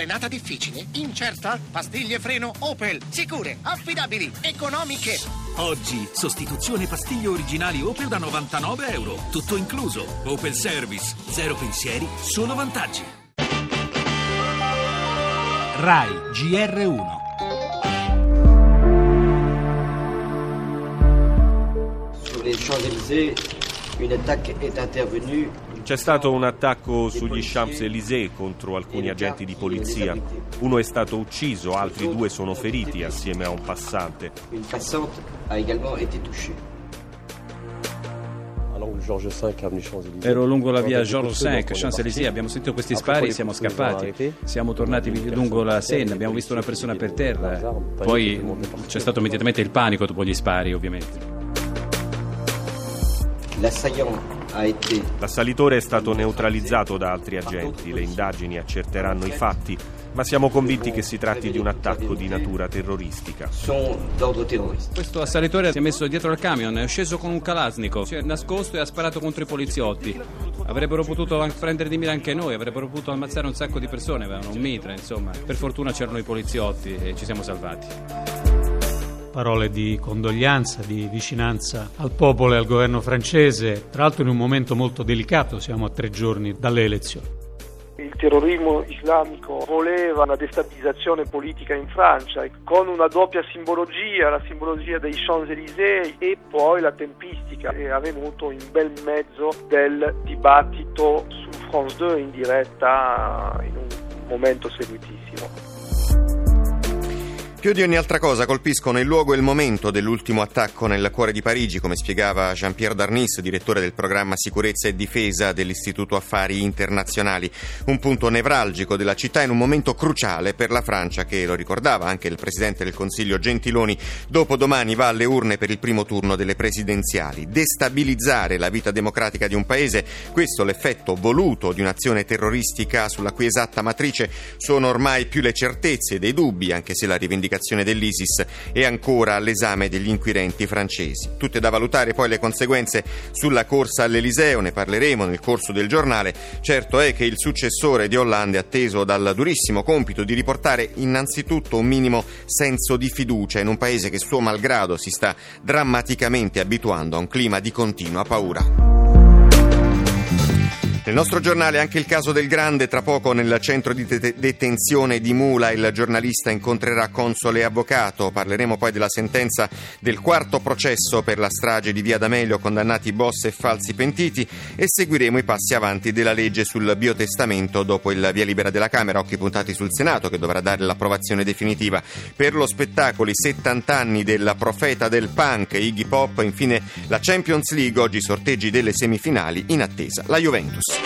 Frenata difficile? Incerta? Pastiglie freno Opel. Sicure, affidabili, economiche. Oggi, sostituzione pastiglie originali Opel da 99 euro. Tutto incluso. Opel Service. Zero pensieri, solo vantaggi. RAI GR1 Sur les Champs-Élysées, une attaque est intervenue. C'è stato un attacco sugli Champs-Élysées contro alcuni agenti di polizia. Uno è stato ucciso, altri due sono feriti assieme a un passante. Une passante a également été touchée. Ero lungo la via Georges V, Champs-Élysées, abbiamo sentito questi spari e siamo scappati. Siamo tornati lungo la Seine, abbiamo visto una persona per terra. Poi c'è stato immediatamente il panico dopo gli spari, ovviamente. L'assaillant a été L'assalitore è stato neutralizzato da altri agenti. Le indagini accerteranno i fatti, ma siamo convinti che si tratti di un attacco di natura terroristica. Questo assalitore si è messo dietro al camion, è sceso con un Kalashnikov, si è nascosto e ha sparato contro i poliziotti. Avrebbero potuto prendere di mira anche noi, avrebbero potuto ammazzare un sacco di persone, avevano un mitra, insomma. Per fortuna c'erano i poliziotti e ci siamo salvati. Parole di condoglianza, di vicinanza al popolo e al governo francese, tra l'altro in un momento molto delicato, siamo a tre giorni dalle elezioni. Il terrorismo islamico voleva una destabilizzazione politica in Francia con una doppia simbologia, la simbologia dei Champs-Élysées e poi la tempistica. È avvenuto in bel mezzo del dibattito su France 2 in diretta in un momento seguitissimo. Più di ogni altra cosa colpiscono il luogo e il momento dell'ultimo attacco nel cuore di Parigi, come spiegava Jean-Pierre Darnis, direttore del programma Sicurezza e Difesa dell'Istituto Affari Internazionali. Un punto nevralgico della città in un momento cruciale per la Francia che, lo ricordava anche il Presidente del Consiglio Gentiloni, dopo domani va alle urne per il primo turno delle presidenziali. Destabilizzare la vita democratica di un paese, questo l'effetto voluto di un'azione terroristica sulla cui esatta matrice sono ormai più le certezze dei dubbi, anche se la rivendicazione dell'ISIS è ancora all'esame degli inquirenti francesi. Tutte da valutare poi le conseguenze sulla corsa all'Eliseo, ne parleremo nel corso del giornale. Certo è che il successore di Hollande è atteso dal durissimo compito di riportare innanzitutto un minimo senso di fiducia in un paese che suo malgrado si sta drammaticamente abituando a un clima di continua paura. Nel nostro giornale anche il caso del Grande, tra poco nel centro di det- detenzione di Mula il giornalista incontrerà console e avvocato, parleremo poi della sentenza del quarto processo per la strage di Via D'Amelio, condannati boss e falsi pentiti e seguiremo i passi avanti della legge sul biotestamento dopo il via libera della Camera, occhi puntati sul Senato che dovrà dare l'approvazione definitiva. Per lo spettacolo i 70 anni del profeta del punk Iggy Pop, infine la Champions League, oggi sorteggi delle semifinali in attesa. La Juventus.